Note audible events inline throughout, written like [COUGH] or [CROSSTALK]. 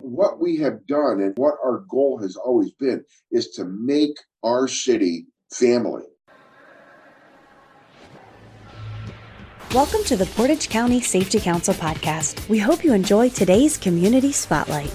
what we have done and what our goal has always been is to make our city family. Welcome to the Portage County Safety Council podcast. We hope you enjoy today's Community Spotlight.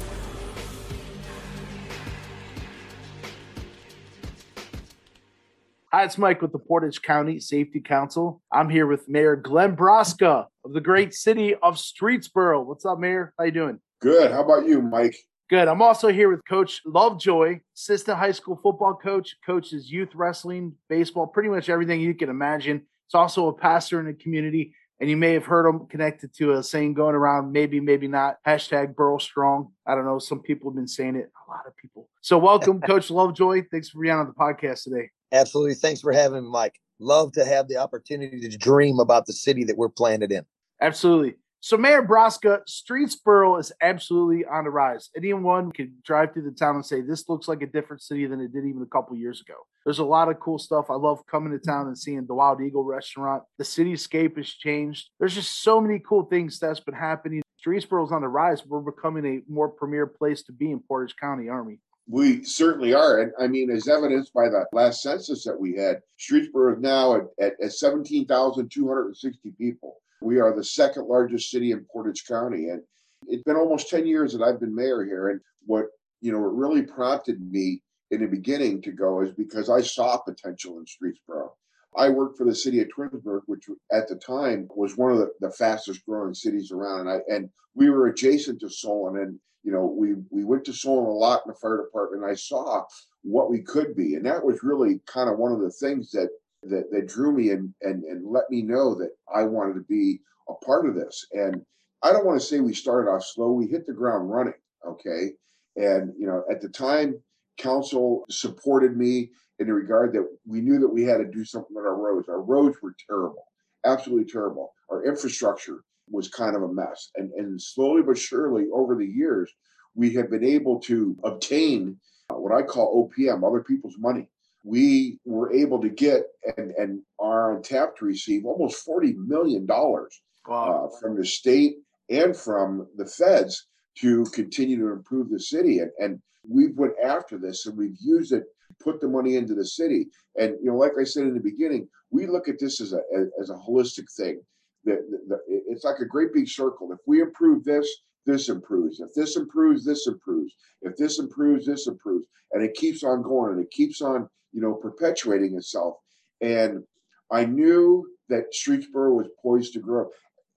Hi, it's Mike with the Portage County Safety Council. I'm here with Mayor Glenn Broska of the great city of Streetsboro. What's up, Mayor? How you doing? Good. How about you, Mike? Good. I'm also here with Coach Lovejoy, assistant high school football coach, coaches youth wrestling, baseball, pretty much everything you can imagine. He's also a pastor in the community, and you may have heard him connected to a saying going around, maybe, maybe not. Hashtag Burl Strong. I don't know. Some people have been saying it. A lot of people. So welcome, [LAUGHS] Coach Lovejoy. Thanks for being on the podcast today. Absolutely. Thanks for having me, Mike. Love to have the opportunity to dream about the city that we're planted in. Absolutely. So, Mayor Broska, Streetsboro is absolutely on the rise. Anyone could drive through the town and say, This looks like a different city than it did even a couple years ago. There's a lot of cool stuff. I love coming to town and seeing the Wild Eagle restaurant. The cityscape has changed. There's just so many cool things that's been happening. Streetsboro is on the rise. We're becoming a more premier place to be in Portage County, Army. We certainly are. And I mean, as evidenced by the last census that we had, Streetsboro is now at, at, at 17,260 people. We are the second largest city in Portage County. And it's been almost 10 years that I've been mayor here. And what, you know, what really prompted me in the beginning to go is because I saw potential in Streetsboro. I worked for the city of Twinsburg, which at the time was one of the, the fastest growing cities around. And I and we were adjacent to Solon. And you know, we we went to Solon a lot in the fire department. I saw what we could be. And that was really kind of one of the things that that, that drew me and, and and let me know that I wanted to be a part of this. And I don't want to say we started off slow. We hit the ground running. Okay. And you know, at the time, council supported me in the regard that we knew that we had to do something with our roads. Our roads were terrible, absolutely terrible. Our infrastructure was kind of a mess. And, and slowly but surely over the years, we have been able to obtain uh, what I call OPM, other people's money. We were able to get and, and are on tap to receive almost $40 million wow. uh, from the state and from the feds to continue to improve the city. And, and we've went after this and we've used it put the money into the city. And you know, like I said in the beginning, we look at this as a as a holistic thing. That it's like a great big circle. If we improve this, this improves. If this improves, this improves. If this improves, this improves, and it keeps on going and it keeps on, you know, perpetuating itself. And I knew that Streetsboro was poised to grow.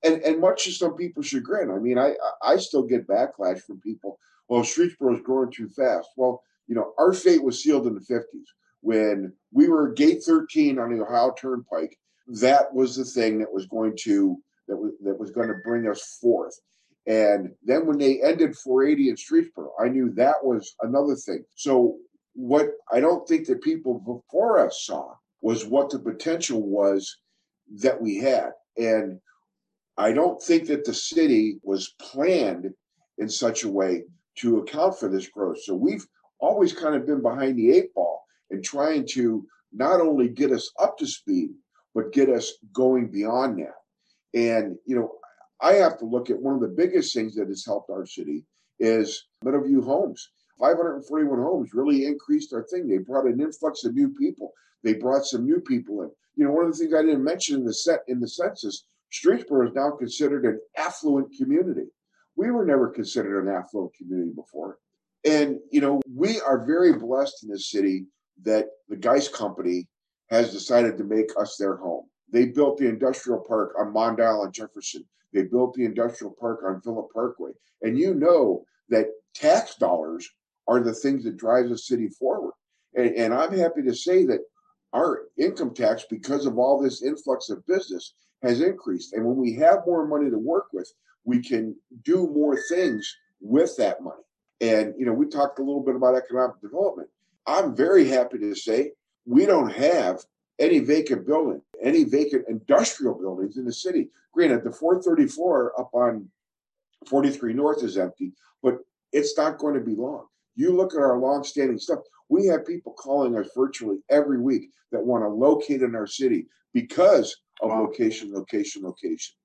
And and much to some people's chagrin, I mean, I I still get backlash from people. Well, Streetsboro is growing too fast. Well, you know, our fate was sealed in the 50s when we were gate 13 on the Ohio Turnpike. That was the thing that was going to that was that was going to bring us forth. And then when they ended 480 in Streetsboro, I knew that was another thing. So what I don't think that people before us saw was what the potential was that we had. And I don't think that the city was planned in such a way to account for this growth. So we've always kind of been behind the eight ball and trying to not only get us up to speed, but get us going beyond that. And, you know, I have to look at one of the biggest things that has helped our city is Meadowview Homes. 541 homes really increased our thing. They brought an influx of new people. They brought some new people in. You know, one of the things I didn't mention in the set in the census, Streetsboro is now considered an affluent community. We were never considered an affluent community before. And, you know, we are very blessed in this city that the Geis Company has decided to make us their home. They built the industrial park on Mondial and Jefferson. They built the industrial park on Philipp Parkway. And you know that tax dollars are the things that drive the city forward. And, and I'm happy to say that our income tax, because of all this influx of business, has increased. And when we have more money to work with, we can do more things with that money. And, you know, we talked a little bit about economic development. I'm very happy to say we don't have any vacant building, any vacant industrial buildings in the city. Granted, the 434 up on 43 North is empty, but it's not going to be long. You look at our long-standing stuff. We have people calling us virtually every week that want to locate in our city because of wow. location, location, location.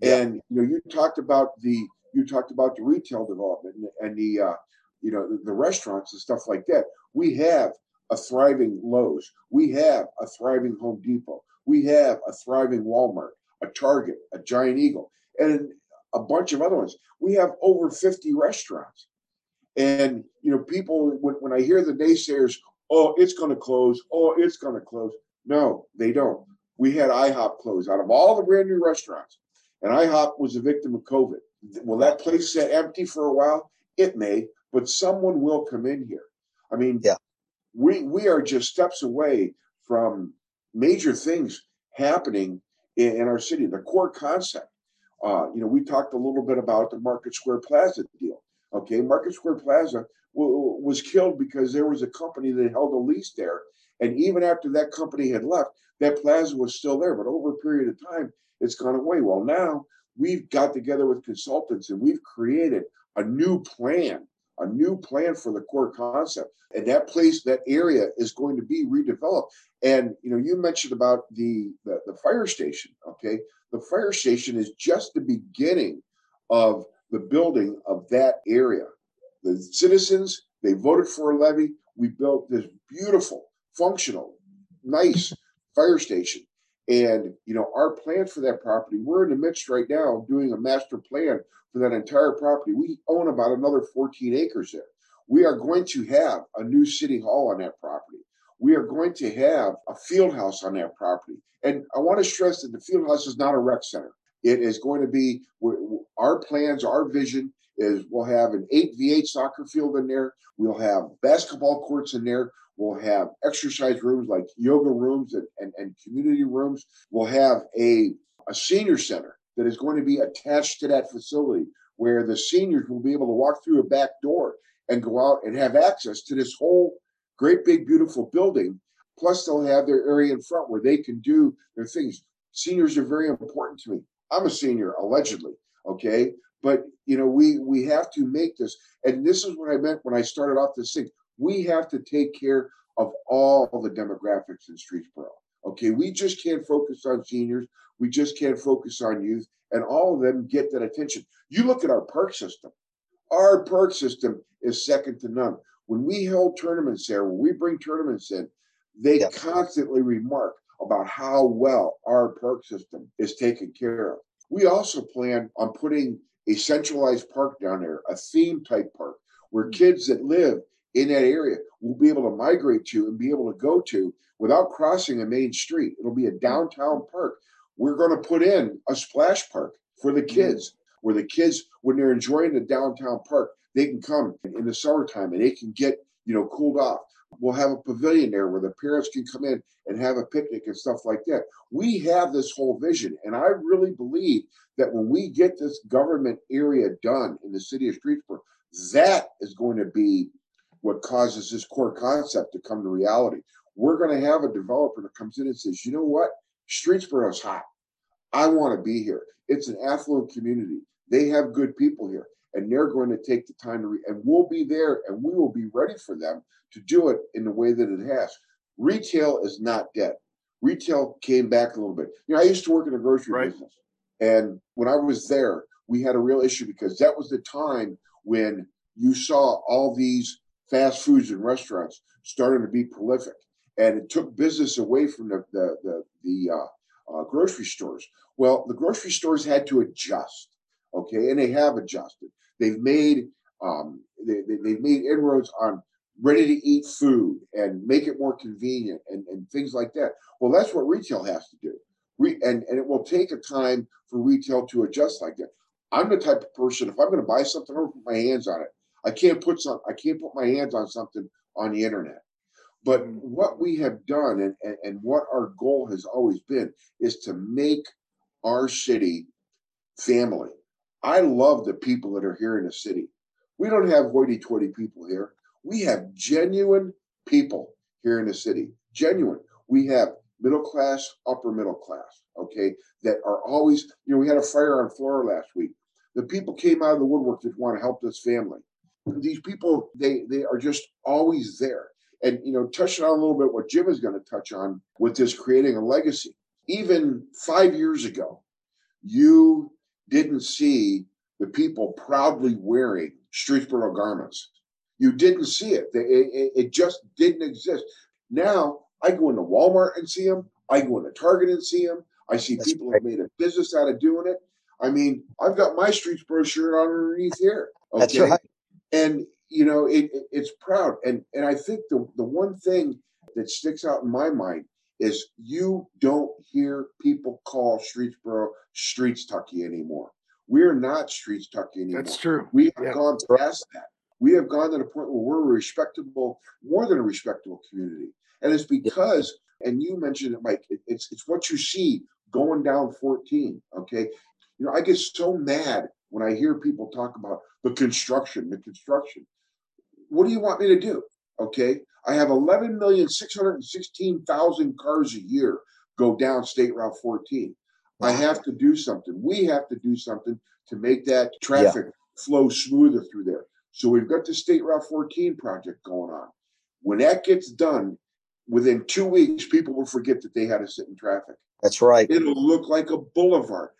Yeah. And you know, you talked about the you talked about the retail development and, the uh, you know the, the restaurants and stuff like that. We have a thriving Lowe's. We have a thriving Home Depot. We have a thriving Walmart, a Target, a Giant Eagle, and a bunch of other ones. We have over 50 restaurants. And, you know, people, when, when I hear the naysayers, oh, it's going to close, oh, it's going to close. No, they don't. We had IHOP close out of all the brand new restaurants, and IHOP was a victim of COVID. Will that place sit empty for a while? It may, but someone will come in here. I mean, yeah. we we are just steps away from major things happening in, in our city. The core concept. Uh, you know, we talked a little bit about the Market Square Plaza deal. Okay, Market Square Plaza w- was killed because there was a company that held a lease there, and even after that company had left, that plaza was still there. But over a period of time, it's gone away. Well, now we've got together with consultants and we've created a new plan a new plan for the core concept and that place that area is going to be redeveloped and you know you mentioned about the, the the, fire station okay the fire station is just the beginning of the building of that area the citizens they voted for a levy we built this beautiful functional nice fire station and you know our plan for that property we're in the midst right now doing a master plan for that entire property. We own about another 14 acres there. We are going to have a new city hall on that property. We are going to have a field house on that property. And I want to stress that the field house is not a rec center. It is going to be our plans, our vision is we'll have an 8v8 soccer field in there. We'll have basketball courts in there. We'll have exercise rooms like yoga rooms and, and, and community rooms. We'll have a, a senior center that is going to be attached to that facility where the seniors will be able to walk through a back door and go out and have access to this whole great big beautiful building plus they'll have their area in front where they can do their things seniors are very important to me i'm a senior allegedly okay but you know we we have to make this and this is what i meant when i started off this thing we have to take care of all the demographics in streetsboro okay we just can't focus on seniors we just can't focus on youth, and all of them get that attention. You look at our park system. Our park system is second to none. When we hold tournaments there, when we bring tournaments in, they yep. constantly remark about how well our park system is taken care of. We also plan on putting a centralized park down there, a theme type park, where mm. kids that live in that area will be able to migrate to and be able to go to without crossing a main street. It'll be a mm. downtown park we're going to put in a splash park for the mm-hmm. kids where the kids when they're enjoying the downtown park they can come in the summertime and they can get you know cooled off we'll have a pavilion there where the parents can come in and have a picnic and stuff like that we have this whole vision and i really believe that when we get this government area done in the city of streetsboro that is going to be what causes this core concept to come to reality we're going to have a developer that comes in and says you know what Streetsboro is hot. I want to be here. It's an affluent community. They have good people here, and they're going to take the time to, re- and we'll be there, and we will be ready for them to do it in the way that it has. Retail is not dead. Retail came back a little bit. You know, I used to work in a grocery right. business, and when I was there, we had a real issue because that was the time when you saw all these fast foods and restaurants starting to be prolific and it took business away from the the the, the uh, uh, grocery stores. Well, the grocery stores had to adjust, okay, and they have adjusted. They've made um, they, they, have made inroads on ready to eat food and make it more convenient and, and things like that. Well, that's what retail has to do. Re- and, and it will take a time for retail to adjust like that. I'm the type of person, if I'm going to buy something, I'm going to put my hands on it. I can't put some, I can't put my hands on something on the internet. But what we have done and, and, and what our goal has always been is to make our city family. I love the people that are here in the city. We don't have hoity toity people here. We have genuine people here in the city. Genuine. We have middle class, upper middle class, okay, that are always, you know, we had a fire on Flora last week. The people came out of the woodwork that want to help this family. These people, they they are just always there. And you know, touching on a little bit what Jim is going to touch on with this creating a legacy. Even five years ago, you didn't see the people proudly wearing Streetsboro garments. You didn't see it. It, it just didn't exist. Now I go into Walmart and see them. I go into Target and see them. I see That's people have made a business out of doing it. I mean, I've got my Streetsboro shirt on underneath here. Okay? Right. And you know, it, it, it's proud. And and I think the the one thing that sticks out in my mind is you don't hear people call Streetsboro Streets Tucky anymore. We're not Streets Tucky anymore. That's true. We have yeah. gone past that. We have gone to the point where we're a respectable, more than a respectable community. And it's because, and you mentioned it, Mike, it, it's it's what you see going down 14. Okay. You know, I get so mad when I hear people talk about the construction, the construction. What do you want me to do? Okay. I have 11,616,000 cars a year go down State Route 14. I have to do something. We have to do something to make that traffic yeah. flow smoother through there. So we've got the State Route 14 project going on. When that gets done, within two weeks, people will forget that they had to sit in traffic. That's right. It'll look like a boulevard.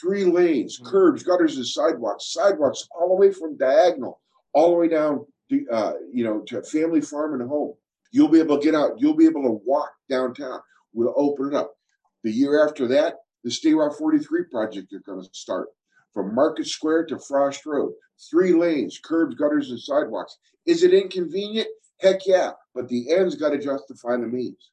Three lanes, mm-hmm. curbs, gutters, and sidewalks. Sidewalks all the way from diagonal, all the way down to, uh, you know, to family farm and home. You'll be able to get out. You'll be able to walk downtown. We'll open it up. The year after that, the State Route 43 project is going to start from Market Square to Frost Road. Three lanes, curbs, gutters, and sidewalks. Is it inconvenient? Heck yeah. But the end's got to justify the means.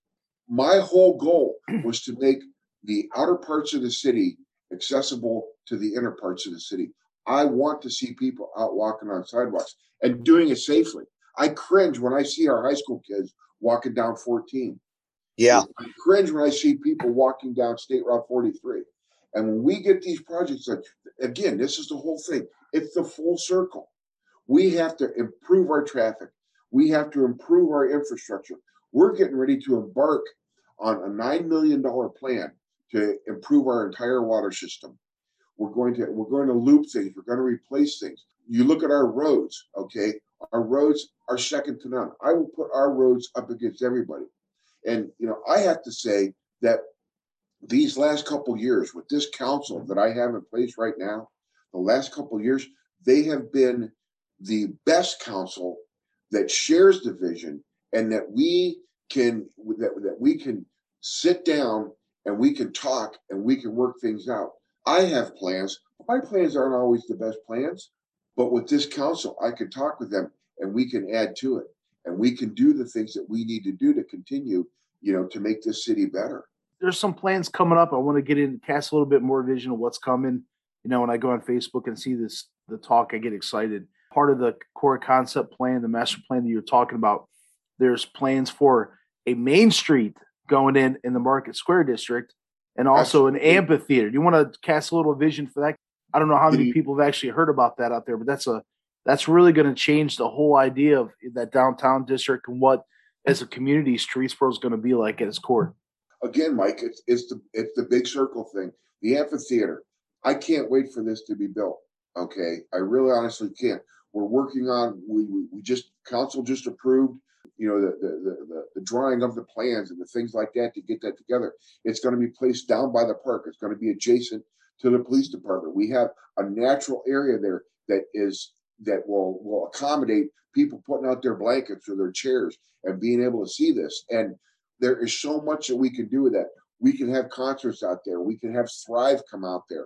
My whole goal [CLEARS THROAT] was to make the outer parts of the city accessible to the inner parts of the city. I want to see people out walking on sidewalks and doing it safely. I cringe when I see our high school kids walking down 14. Yeah. I cringe when I see people walking down State Route 43. And when we get these projects, like again, this is the whole thing. It's the full circle. We have to improve our traffic. We have to improve our infrastructure. We're getting ready to embark on a $9 million plan to improve our entire water system. We're going to we're going to loop things. We're going to replace things. You look at our roads, okay? Our roads are second to none. I will put our roads up against everybody. And you know, I have to say that these last couple years with this council that I have in place right now, the last couple years, they have been the best council that shares the vision and that we can that, that we can sit down and we can talk and we can work things out. I have plans. My plans aren't always the best plans, but with this council, I can talk with them and we can add to it and we can do the things that we need to do to continue, you know, to make this city better. There's some plans coming up. I want to get in, cast a little bit more vision of what's coming. You know, when I go on Facebook and see this, the talk, I get excited. Part of the core concept plan, the master plan that you're talking about, there's plans for a main street going in in the Market Square district and also an amphitheater. Do you want to cast a little vision for that? I don't know how many mm-hmm. people have actually heard about that out there, but that's a that's really going to change the whole idea of that downtown district and what as a community Streetsboro is going to be like at its core. Again, Mike, it's it's the it's the big circle thing. The amphitheater. I can't wait for this to be built. Okay, I really honestly can't. We're working on. We we, we just council just approved you know the, the the, the drawing of the plans and the things like that to get that together. It's going to be placed down by the park. It's going to be adjacent to the police department. We have a natural area there that is that will will accommodate people putting out their blankets or their chairs and being able to see this. And there is so much that we can do with that. We can have concerts out there. We can have thrive come out there.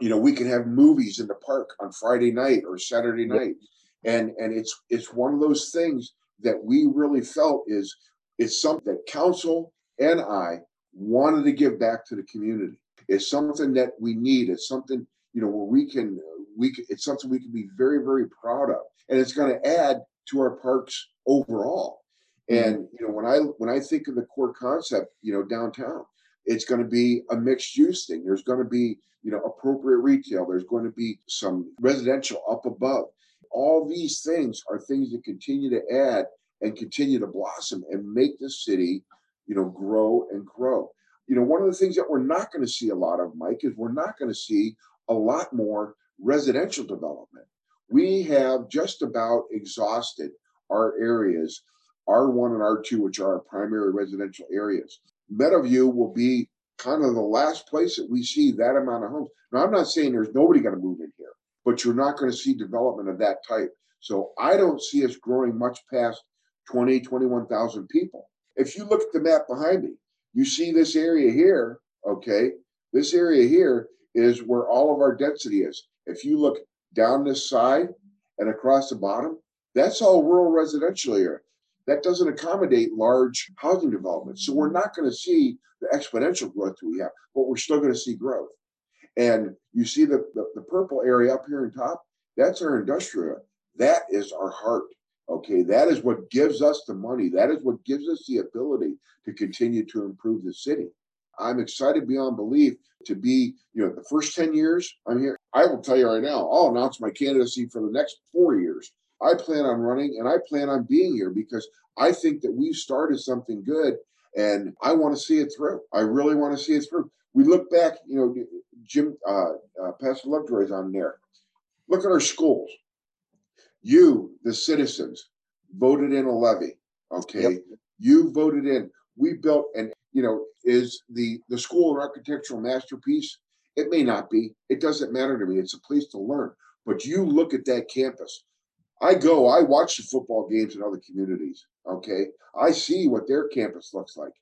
You know we can have movies in the park on friday night or saturday night. And and it's it's one of those things that we really felt is is something that council and I wanted to give back to the community. It's something that we need. It's something you know where we can we can, it's something we can be very very proud of, and it's going to add to our parks overall. Mm-hmm. And you know when I when I think of the core concept, you know downtown, it's going to be a mixed use thing. There's going to be you know appropriate retail. There's going to be some residential up above all these things are things that continue to add and continue to blossom and make the city, you know, grow and grow. You know, one of the things that we're not going to see a lot of, Mike, is we're not going to see a lot more residential development. We have just about exhausted our areas, R1 and R2, which are our primary residential areas. Meadowview will be kind of the last place that we see that amount of homes. Now, I'm not saying there's nobody going to move in here. But you're not going to see development of that type. So I don't see us growing much past 20, 21,000 people. If you look at the map behind me, you see this area here, okay? This area here is where all of our density is. If you look down this side and across the bottom, that's all rural residential area. That doesn't accommodate large housing developments. So we're not going to see the exponential growth that we have, but we're still going to see growth. And you see the, the, the purple area up here on top, that's our industrial. That is our heart. Okay, that is what gives us the money. That is what gives us the ability to continue to improve the city. I'm excited beyond belief to be, you know, the first 10 years I'm here. I will tell you right now, I'll announce my candidacy for the next four years. I plan on running and I plan on being here because I think that we've started something good and I want to see it through. I really want to see it through. We look back, you know, Jim, uh, uh, Pastor Lovejoy's on there. Look at our schools. You, the citizens, voted in a levy. Okay, yep. you voted in. We built, and you know, is the the school an architectural masterpiece? It may not be. It doesn't matter to me. It's a place to learn. But you look at that campus. I go. I watch the football games in other communities. Okay, I see what their campus looks like.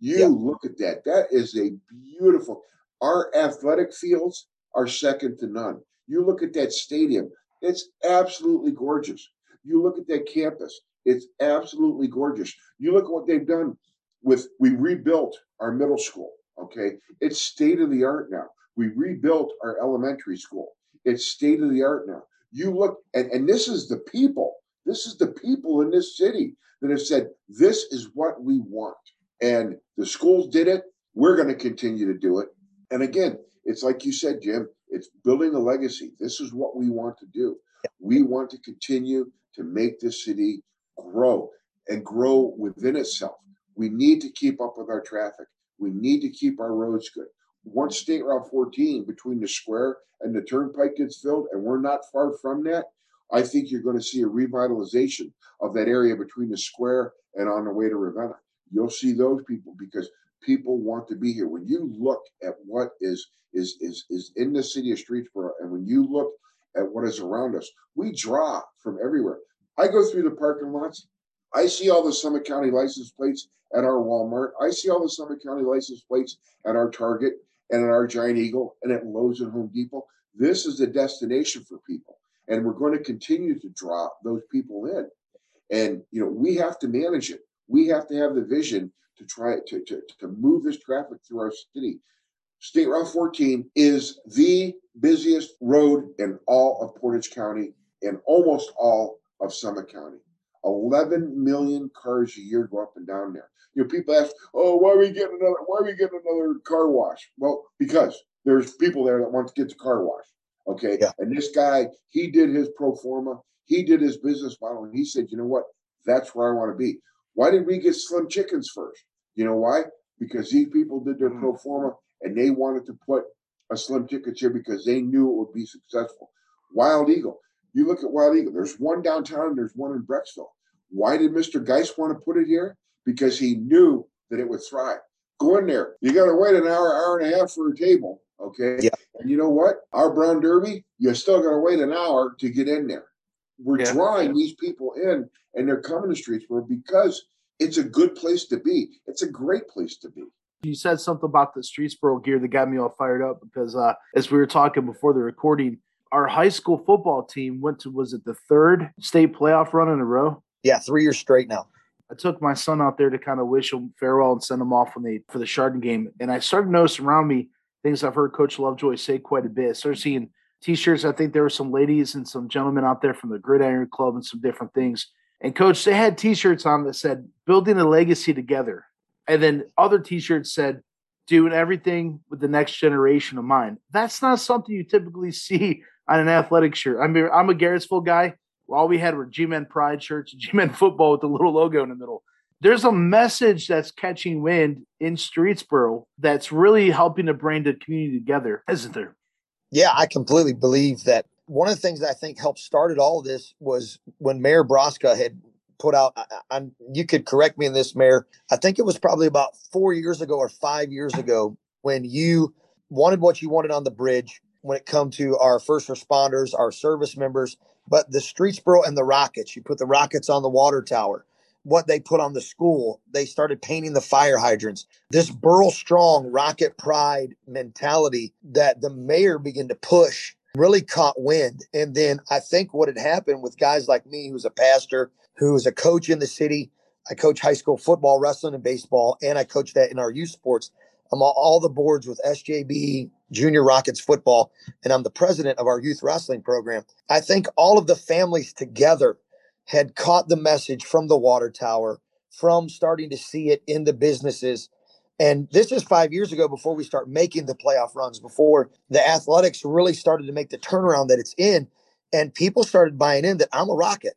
You yep. look at that. That is a beautiful. Our athletic fields are second to none. You look at that stadium. It's absolutely gorgeous. You look at that campus, it's absolutely gorgeous. You look at what they've done with, we rebuilt our middle school, okay? It's state of the art now. We rebuilt our elementary school. It's state of the art now. You look, and, and this is the people, this is the people in this city that have said, this is what we want. And the schools did it. We're going to continue to do it. And again, it's like you said, Jim, it's building a legacy. This is what we want to do. We want to continue to make this city grow and grow within itself. We need to keep up with our traffic. We need to keep our roads good. Once State Route 14 between the square and the turnpike gets filled, and we're not far from that, I think you're going to see a revitalization of that area between the square and on the way to Ravenna. You'll see those people because people want to be here. When you look at what is is is is in the city of Streetsboro, and when you look at what is around us, we draw from everywhere. I go through the parking lots. I see all the Summit County license plates at our Walmart. I see all the Summit County license plates at our Target and at our Giant Eagle and at Lowe's and Home Depot. This is the destination for people, and we're going to continue to draw those people in. And you know, we have to manage it. We have to have the vision to try to, to, to move this traffic through our city. State Route 14 is the busiest road in all of Portage County and almost all of Summit County. 11 million cars a year go up and down there. You know, people ask, "Oh, why are we getting another? Why are we getting another car wash?" Well, because there's people there that want to get the car wash. Okay, yeah. and this guy, he did his pro forma, he did his business model, and he said, "You know what? That's where I want to be." Why did we get Slim Chickens first? You know why? Because these people did their mm. pro forma and they wanted to put a Slim Chickens here because they knew it would be successful. Wild Eagle. You look at Wild Eagle. There's one downtown. and There's one in Brecksville. Why did Mr. Geis want to put it here? Because he knew that it would thrive. Go in there. You got to wait an hour, hour and a half for a table. Okay. Yeah. And you know what? Our Brown Derby, you still got to wait an hour to get in there. We're yeah. drawing these people in and they're coming to Streetsboro because it's a good place to be. It's a great place to be. You said something about the Streetsboro gear that got me all fired up because uh, as we were talking before the recording, our high school football team went to was it the third state playoff run in a row? Yeah, three years straight now. I took my son out there to kind of wish him farewell and send him off when they for the Chardon game, and I started noticing around me things I've heard Coach Lovejoy say quite a bit. I started seeing T-shirts. I think there were some ladies and some gentlemen out there from the Gridiron Club and some different things. And coach, they had T-shirts on that said "Building a Legacy Together," and then other T-shirts said "Doing everything with the next generation of mine." That's not something you typically [LAUGHS] see on an athletic shirt. I mean, I'm a Garrettsville guy. All we had were G-Men Pride shirts, [LAUGHS] G-Men football with the little logo in the middle. There's a message that's catching wind in Streetsboro that's really helping to bring the community together, isn't there? Yeah, I completely believe that one of the things that I think helped started all this was when Mayor Broska had put out. I, I, you could correct me in this, Mayor. I think it was probably about four years ago or five years ago when you wanted what you wanted on the bridge. when it comes to our first responders, our service members, but the Streetsboro and the Rockets, you put the Rockets on the water tower, what they put on the school, they started painting the fire hydrants. This Burl Strong Rocket Pride mentality that the mayor began to push really caught wind. And then I think what had happened with guys like me, who's a pastor, who is a coach in the city, I coach high school football, wrestling, and baseball, and I coach that in our youth sports. I'm on all the boards with SJB, Junior Rockets football, and I'm the president of our youth wrestling program. I think all of the families together had caught the message from the water tower, from starting to see it in the businesses. And this is five years ago before we start making the playoff runs, before the athletics really started to make the turnaround that it's in. And people started buying in that I'm a Rocket.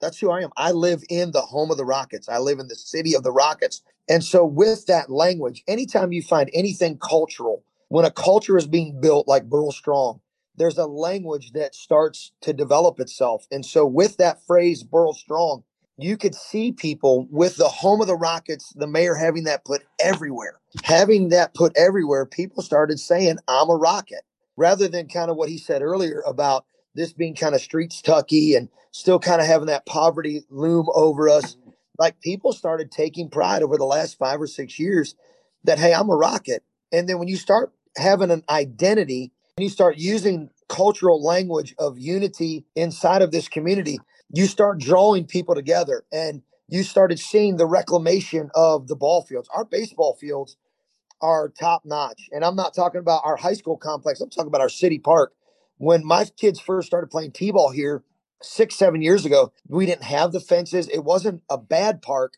That's who I am. I live in the home of the Rockets. I live in the city of the Rockets. And so, with that language, anytime you find anything cultural, when a culture is being built like Burl Strong, there's a language that starts to develop itself. And so, with that phrase, Burl Strong, you could see people with the home of the Rockets, the mayor having that put everywhere. Having that put everywhere, people started saying, I'm a Rocket, rather than kind of what he said earlier about this being kind of streets tucky and still kind of having that poverty loom over us. Like people started taking pride over the last five or six years that, hey, I'm a rocket. And then when you start having an identity and you start using cultural language of unity inside of this community, you start drawing people together and you started seeing the reclamation of the ball fields. Our baseball fields are top notch. And I'm not talking about our high school complex, I'm talking about our city park. When my kids first started playing T ball here, six, seven years ago, we didn't have the fences. It wasn't a bad park,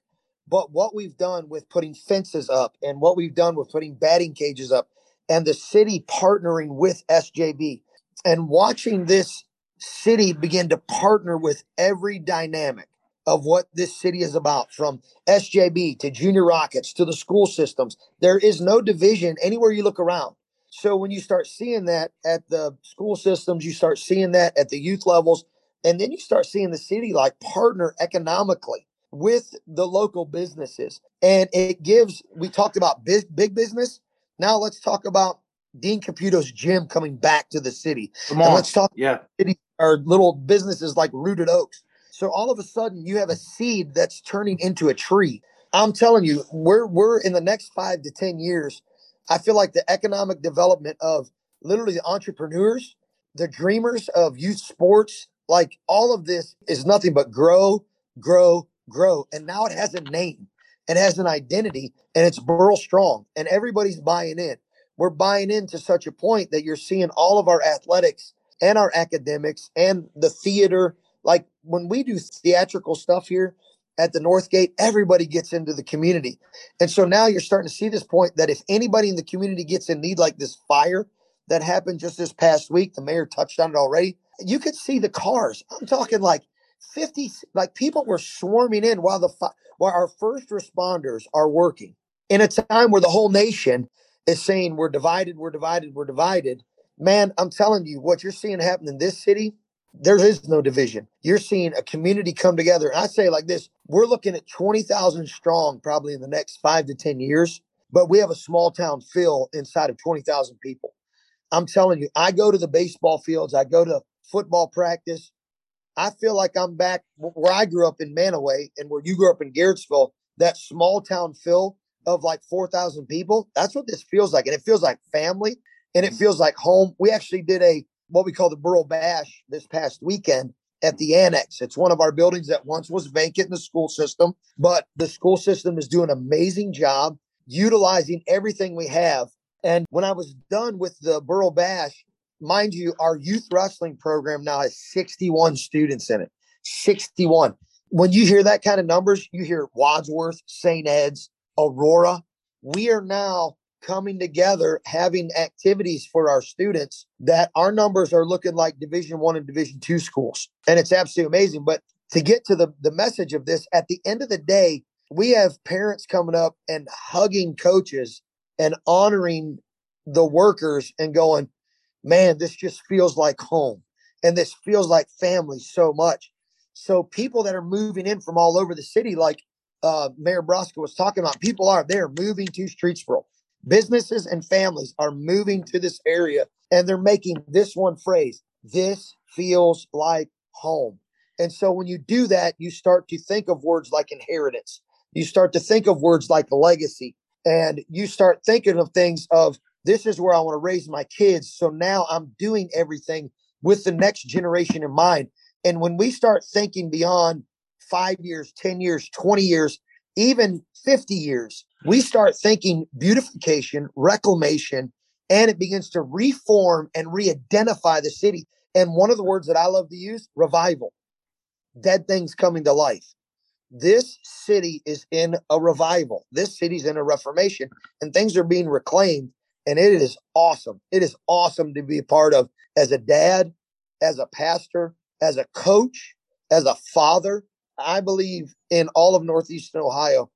but what we've done with putting fences up and what we've done with putting batting cages up and the city partnering with SJB and watching this city begin to partner with every dynamic of what this city is about from SJB to junior rockets to the school systems. There is no division anywhere you look around. So when you start seeing that at the school systems, you start seeing that at the youth levels, and then you start seeing the city like partner economically with the local businesses. And it gives, we talked about big, big business. Now let's talk about Dean Caputo's gym coming back to the city. Come on. And let's talk Yeah. city or little businesses like Rooted Oaks. So all of a sudden you have a seed that's turning into a tree. I'm telling you, we're we're in the next five to ten years. I feel like the economic development of literally the entrepreneurs, the dreamers of youth sports, like all of this is nothing but grow, grow, grow. And now it has a name, it has an identity, and it's Burl Strong, and everybody's buying in. We're buying in to such a point that you're seeing all of our athletics and our academics and the theater. Like when we do theatrical stuff here at the North Gate, everybody gets into the community. And so now you're starting to see this point that if anybody in the community gets in need like this fire that happened just this past week, the mayor touched on it already. You could see the cars. I'm talking like 50 like people were swarming in while the while our first responders are working in a time where the whole nation is saying we're divided, we're divided, we're divided. Man, I'm telling you, what you're seeing happen in this city, there is no division. You're seeing a community come together. And I say like this we're looking at 20,000 strong probably in the next five to 10 years, but we have a small town feel inside of 20,000 people. I'm telling you, I go to the baseball fields, I go to football practice. I feel like I'm back where I grew up in Manaway and where you grew up in Garrettsville, that small town feel of like 4,000 people. That's what this feels like. And it feels like family and it mm-hmm. feels like home. We actually did a what we call the Burl Bash this past weekend at the annex. It's one of our buildings that once was vacant in the school system, but the school system is doing an amazing job utilizing everything we have. And when I was done with the Burl Bash, mind you, our youth wrestling program now has 61 students in it. 61. When you hear that kind of numbers, you hear Wadsworth, St. Ed's, Aurora. We are now coming together having activities for our students that our numbers are looking like division one and division two schools and it's absolutely amazing but to get to the, the message of this at the end of the day we have parents coming up and hugging coaches and honoring the workers and going man this just feels like home and this feels like family so much so people that are moving in from all over the city like uh, mayor Broska was talking about people are they're moving to streetsboro Businesses and families are moving to this area and they're making this one phrase this feels like home. And so when you do that, you start to think of words like inheritance. You start to think of words like legacy. And you start thinking of things of this is where I want to raise my kids. So now I'm doing everything with the next generation in mind. And when we start thinking beyond five years, 10 years, 20 years, even 50 years, we start thinking beautification, reclamation, and it begins to reform and re identify the city. And one of the words that I love to use revival, dead things coming to life. This city is in a revival. This city's in a reformation, and things are being reclaimed. And it is awesome. It is awesome to be a part of as a dad, as a pastor, as a coach, as a father. I believe in all of Northeastern Ohio,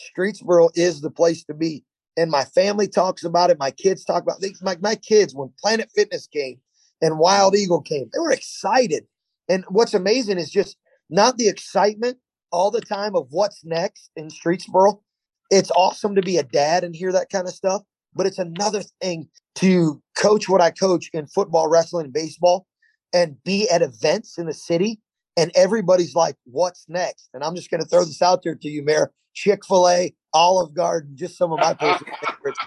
Streetsboro is the place to be. And my family talks about it. My kids talk about it. My, my kids, when Planet Fitness came and Wild Eagle came, they were excited. And what's amazing is just not the excitement all the time of what's next in Streetsboro. It's awesome to be a dad and hear that kind of stuff, but it's another thing to coach what I coach in football, wrestling, baseball, and be at events in the city. And everybody's like, what's next? And I'm just going to throw this out there to you, Mayor Chick fil A, Olive Garden, just some of my personal favorites.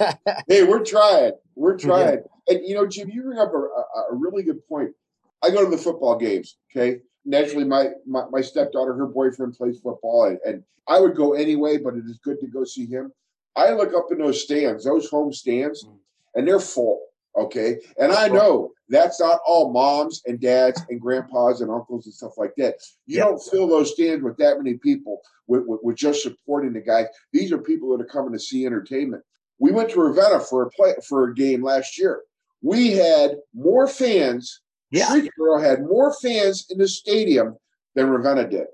[LAUGHS] [LAUGHS] hey, we're trying. We're trying. Yeah. And, you know, Jim, you bring up a, a, really good point. I go to the football games, okay? naturally my, my, my stepdaughter her boyfriend plays football and, and, i would go anyway but it is good to go see him i look up in those stands those home stands mm. and they're full okay and i know that's not all moms and dads and grandpas and uncles and stuff like that you yep. don't fill those stands with that many people with, with, with, just supporting the guys these are people that are coming to see entertainment we went to ravenna for a play for a game last year we had more fans yeah. Streetsboro had more fans in the stadium than Ravenna did.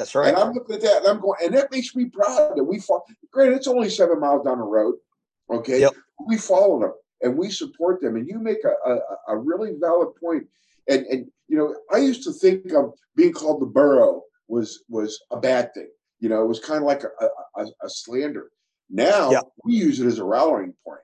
That's right. And I'm looking at that and I'm going, and that makes me proud that we fought. Granted, it's only seven miles down the road. Okay. Yep. We follow them and we support them. And you make a, a, a really valid point. And, and, you know, I used to think of being called the borough was was a bad thing. You know, it was kind of like a, a, a slander. Now yep. we use it as a rallying point.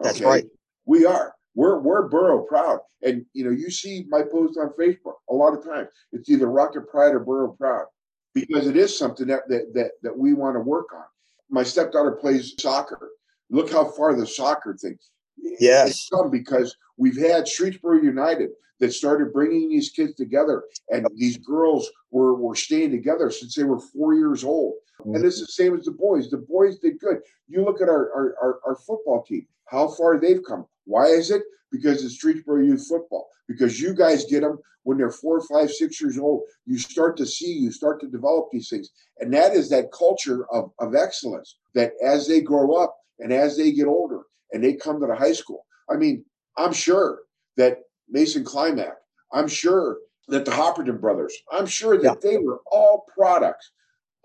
Okay? That's right. We are we're we're borough proud. And you know, you see my post on Facebook a lot of times. It's either Rocket Pride or Borough Proud because it is something that that that, that we want to work on. My stepdaughter plays soccer. Look how far the soccer thing. Yes, it's come because we've had Streetsboro United that started bringing these kids together, and these girls were were staying together since they were four years old. Mm-hmm. And it's the same as the boys. The boys did good. You look at our, our, our, our football team, how far they've come. Why is it? Because it's Streetsboro Youth Football. Because you guys get them when they're four, five, six years old. You start to see, you start to develop these things. And that is that culture of, of excellence that as they grow up and as they get older and they come to the high school. I mean, I'm sure that Mason Climack, I'm sure that the Hopperton brothers, I'm sure that yeah. they were all products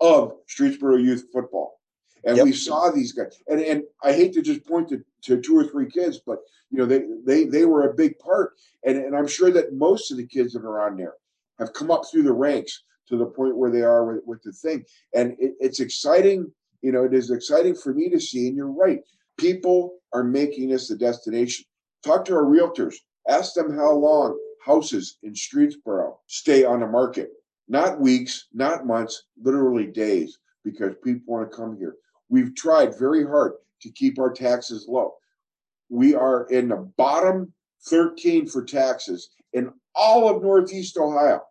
of Streetsboro Youth Football. And yep. we saw these guys. And and I hate to just point to, to two or three kids, but you know, they they they were a big part. And and I'm sure that most of the kids that are on there have come up through the ranks to the point where they are with, with the thing. And it, it's exciting, you know, it is exciting for me to see. And you're right. People are making this a destination. Talk to our realtors, ask them how long houses in Streetsboro stay on the market. Not weeks, not months, literally days, because people want to come here. We've tried very hard to keep our taxes low. We are in the bottom 13 for taxes in all of Northeast Ohio.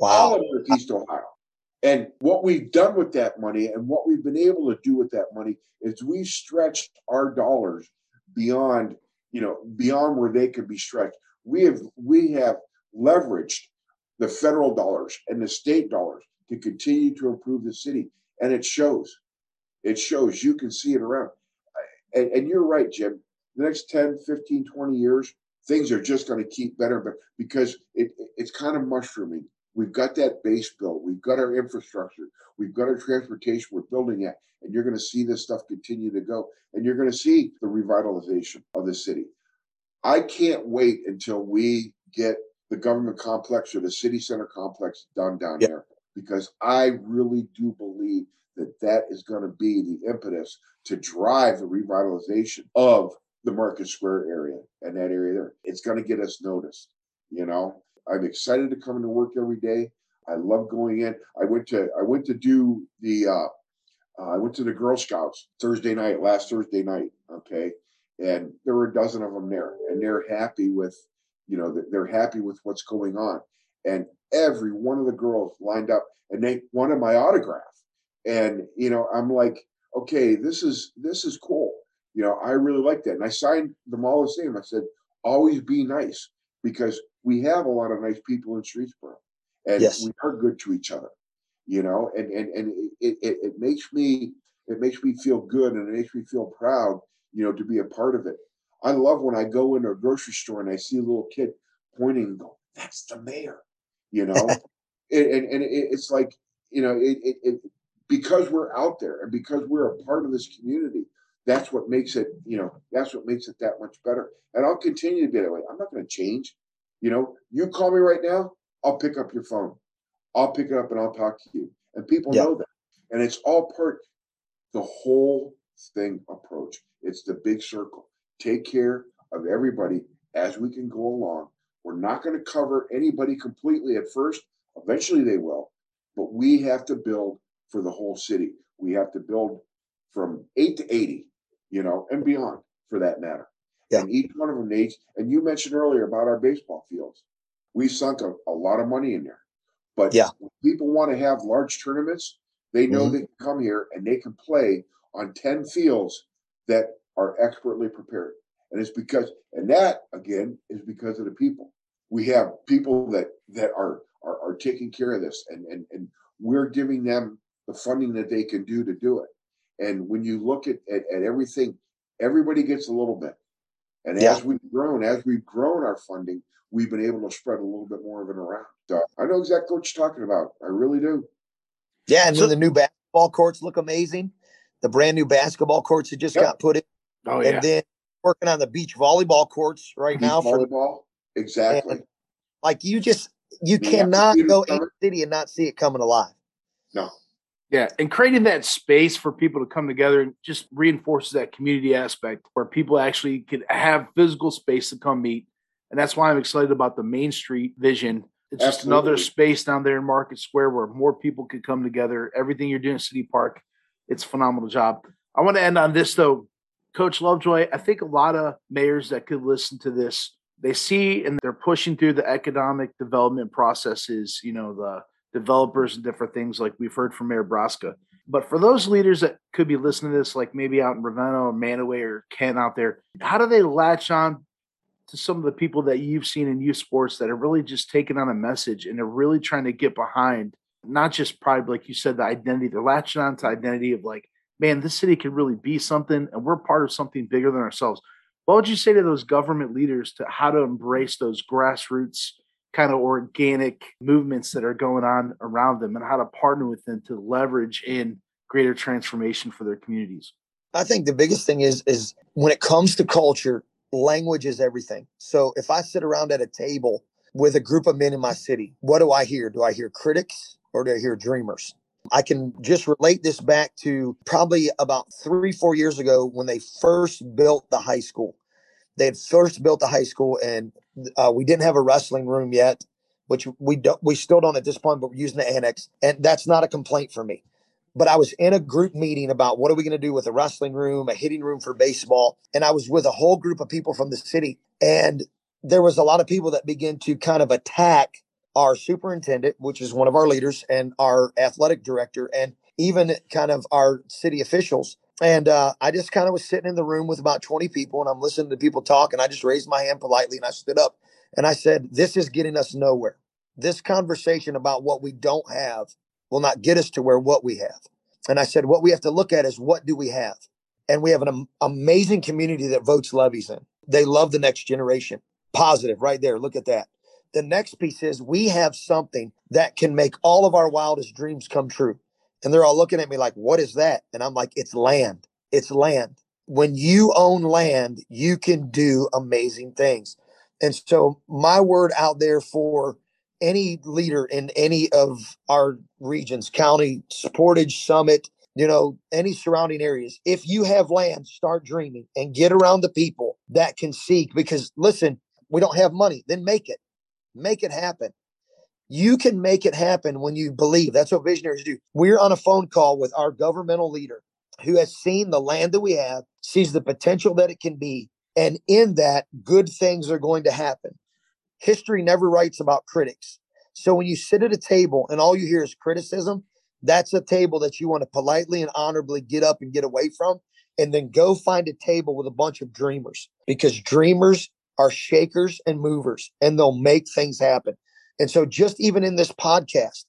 Wow. All of Northeast Ohio. And what we've done with that money and what we've been able to do with that money is we've stretched our dollars beyond, you know, beyond where they could be stretched. We have we have leveraged the federal dollars and the state dollars to continue to improve the city. And it shows. It shows. You can see it around. And, and you're right, Jim. The next 10, 15, 20 years, things are just going to keep better, but because it, it's kind of mushrooming. We've got that base built. We've got our infrastructure. We've got our transportation. We're building it. And you're going to see this stuff continue to go. And you're going to see the revitalization of the city. I can't wait until we get the government complex or the city center complex done down yep. there because I really do believe that that is going to be the impetus to drive the revitalization of the Market Square area and that area there. It's going to get us noticed. You know, I'm excited to come into work every day. I love going in. I went to I went to do the uh, uh, I went to the Girl Scouts Thursday night, last Thursday night. Okay, and there were a dozen of them there, and they're happy with, you know, they're happy with what's going on. And every one of the girls lined up, and they wanted my autograph. And you know, I'm like, okay, this is this is cool. You know, I really like that, and I signed them all the same. I said, always be nice because we have a lot of nice people in Streetsboro, and yes. we are good to each other you know, and and and it, it it makes me it makes me feel good and it makes me feel proud, you know, to be a part of it. I love when I go into a grocery store and I see a little kid pointing and go, "That's the mayor," you know, [LAUGHS] and, and, and it's like you know it, it, it because we're out there and because we're a part of this community that's what makes it you know that's what makes it that much better and i'll continue to be that way i'm not going to change you know you call me right now i'll pick up your phone I'll pick it up and I'll talk to you. And people yeah. know that. And it's all part, the whole thing approach. It's the big circle. Take care of everybody as we can go along. We're not going to cover anybody completely at first. Eventually they will. But we have to build for the whole city. We have to build from eight to 80, you know, and beyond for that matter. Yeah. And each one of them needs, and you mentioned earlier about our baseball fields. We sunk a, a lot of money in there. But yeah, people want to have large tournaments. They know mm-hmm. they can come here and they can play on 10 fields that are expertly prepared. And it's because, and that again is because of the people. We have people that that are are, are taking care of this, and and and we're giving them the funding that they can do to do it. And when you look at at, at everything, everybody gets a little bit. And yeah. as we've grown, as we've grown our funding, we've been able to spread a little bit more of it around. So I know exactly what you're talking about. I really do. Yeah, and so, then the new basketball courts look amazing. The brand new basketball courts that just yep. got put in. Oh yeah. And then working on the beach volleyball courts right beach now volleyball. for exactly. like you just you yeah, cannot go in the city and not see it coming alive. No. Yeah, and creating that space for people to come together and just reinforces that community aspect where people actually can have physical space to come meet. And that's why I'm excited about the Main Street vision. It's Absolutely. just another space down there in Market Square where more people could come together. Everything you're doing in City Park, it's a phenomenal job. I want to end on this though. Coach Lovejoy, I think a lot of mayors that could listen to this, they see and they're pushing through the economic development processes, you know, the developers and different things like we've heard from Mayor Broska. But for those leaders that could be listening to this, like maybe out in Ravenna or Mantua or Kent out there, how do they latch on to some of the people that you've seen in youth sports that are really just taking on a message and they're really trying to get behind not just pride, like you said, the identity, they're latching on to identity of like, man, this city could really be something and we're part of something bigger than ourselves. What would you say to those government leaders to how to embrace those grassroots kind of organic movements that are going on around them and how to partner with them to leverage in greater transformation for their communities. I think the biggest thing is is when it comes to culture language is everything. So if i sit around at a table with a group of men in my city what do i hear? Do i hear critics or do i hear dreamers? I can just relate this back to probably about three, four years ago when they first built the high school. They had first built the high school, and uh, we didn't have a wrestling room yet, which we don't, we still don't at this point, but we're using the annex, and that's not a complaint for me. But I was in a group meeting about what are we going to do with a wrestling room, a hitting room for baseball, and I was with a whole group of people from the city, and there was a lot of people that began to kind of attack our superintendent, which is one of our leaders, and our athletic director, and even kind of our city officials and uh, I just kind of was sitting in the room with about 20 people and I'm listening to people talk. And I just raised my hand politely and I stood up and I said, This is getting us nowhere. This conversation about what we don't have will not get us to where what we have. And I said, What we have to look at is what do we have? And we have an am- amazing community that votes levies in. They love the next generation. Positive, right there. Look at that. The next piece is we have something that can make all of our wildest dreams come true. And they're all looking at me like, what is that? And I'm like, it's land. It's land. When you own land, you can do amazing things. And so, my word out there for any leader in any of our regions, county, Portage, Summit, you know, any surrounding areas. If you have land, start dreaming and get around the people that can seek. Because listen, we don't have money, then make it, make it happen. You can make it happen when you believe. That's what visionaries do. We're on a phone call with our governmental leader who has seen the land that we have, sees the potential that it can be. And in that, good things are going to happen. History never writes about critics. So when you sit at a table and all you hear is criticism, that's a table that you want to politely and honorably get up and get away from. And then go find a table with a bunch of dreamers because dreamers are shakers and movers and they'll make things happen. And so, just even in this podcast,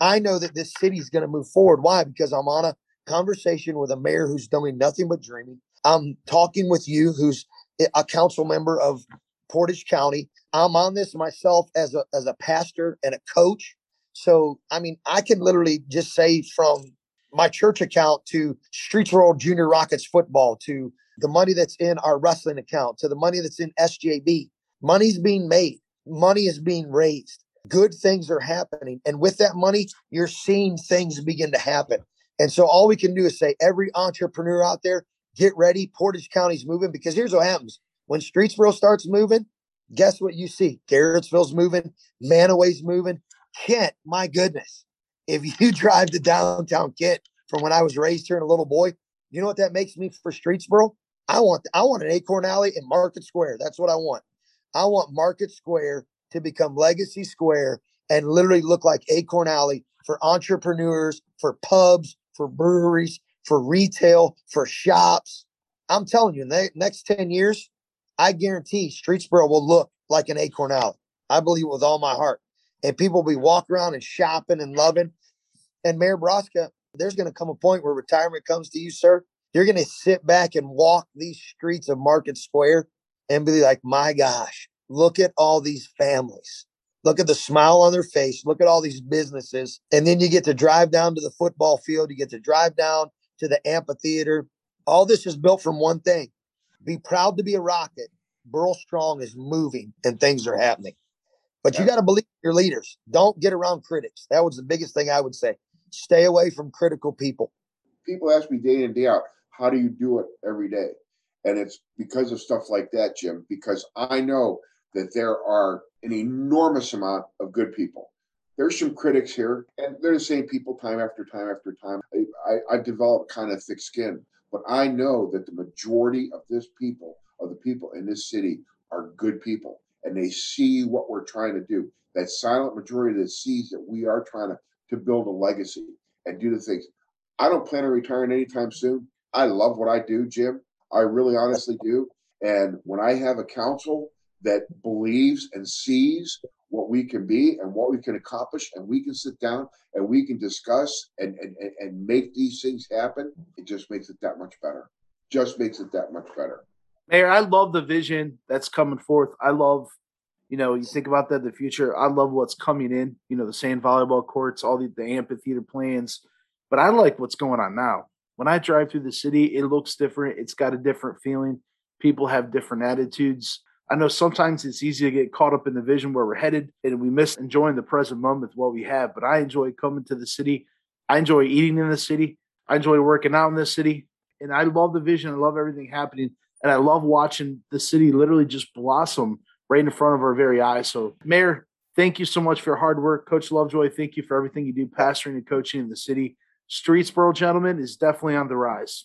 I know that this city is going to move forward. Why? Because I'm on a conversation with a mayor who's doing nothing but dreaming. I'm talking with you, who's a council member of Portage County. I'm on this myself as a as a pastor and a coach so, I mean, I can literally just say from my church account to Streetsboro Junior Rockets football to the money that's in our wrestling account to the money that's in SJB. Money's being made, money is being raised. Good things are happening. And with that money, you're seeing things begin to happen. And so all we can do is say, every entrepreneur out there, get ready. Portage County's moving because here's what happens when Streetsboro starts moving, guess what you see? Garrettsville's moving, Mantua's moving, Kent, my goodness. If you [LAUGHS] drive to downtown Kent from when I was raised here and a little boy, you know what that makes me for Streetsboro? I want I want an Acorn Alley in Market Square. That's what I want. I want Market Square to become Legacy Square and literally look like Acorn Alley for entrepreneurs, for pubs, for breweries, for retail, for shops. I'm telling you, in the next 10 years, I guarantee Streetsboro will look like an Acorn Alley. I believe it with all my heart and people will be walking around and shopping and loving. And Mayor Broska, there's going to come a point where retirement comes to you, sir. You're going to sit back and walk these streets of Market Square and be like, my gosh, look at all these families. Look at the smile on their face. Look at all these businesses. And then you get to drive down to the football field. You get to drive down to the amphitheater. All this is built from one thing be proud to be a rocket. Burl Strong is moving and things are happening. But yeah. you got to believe your leaders. Don't get around critics. That was the biggest thing I would say. Stay away from critical people. People ask me day in and day out, how do you do it every day? And it's because of stuff like that, Jim, because I know that there are an enormous amount of good people. There's some critics here, and they're the same people time after time after time. I, I've developed kind of thick skin, but I know that the majority of this people, of the people in this city, are good people and they see what we're trying to do. That silent majority that sees that we are trying to, to build a legacy and do the things. I don't plan on retiring anytime soon. I love what I do, Jim. I really honestly do. And when I have a council that believes and sees what we can be and what we can accomplish, and we can sit down and we can discuss and, and, and make these things happen, it just makes it that much better. Just makes it that much better. Mayor, I love the vision that's coming forth. I love, you know, you think about that the future. I love what's coming in, you know, the sand volleyball courts, all the, the amphitheater plans. But I like what's going on now. When I drive through the city, it looks different. It's got a different feeling. People have different attitudes. I know sometimes it's easy to get caught up in the vision where we're headed and we miss enjoying the present moment with what we have. But I enjoy coming to the city. I enjoy eating in the city. I enjoy working out in the city. And I love the vision. I love everything happening and I love watching the city literally just blossom right in front of our very eyes. So, Mayor, thank you so much for your hard work. Coach Lovejoy, thank you for everything you do, pastoring and coaching in the city. Streetsboro, gentlemen, is definitely on the rise.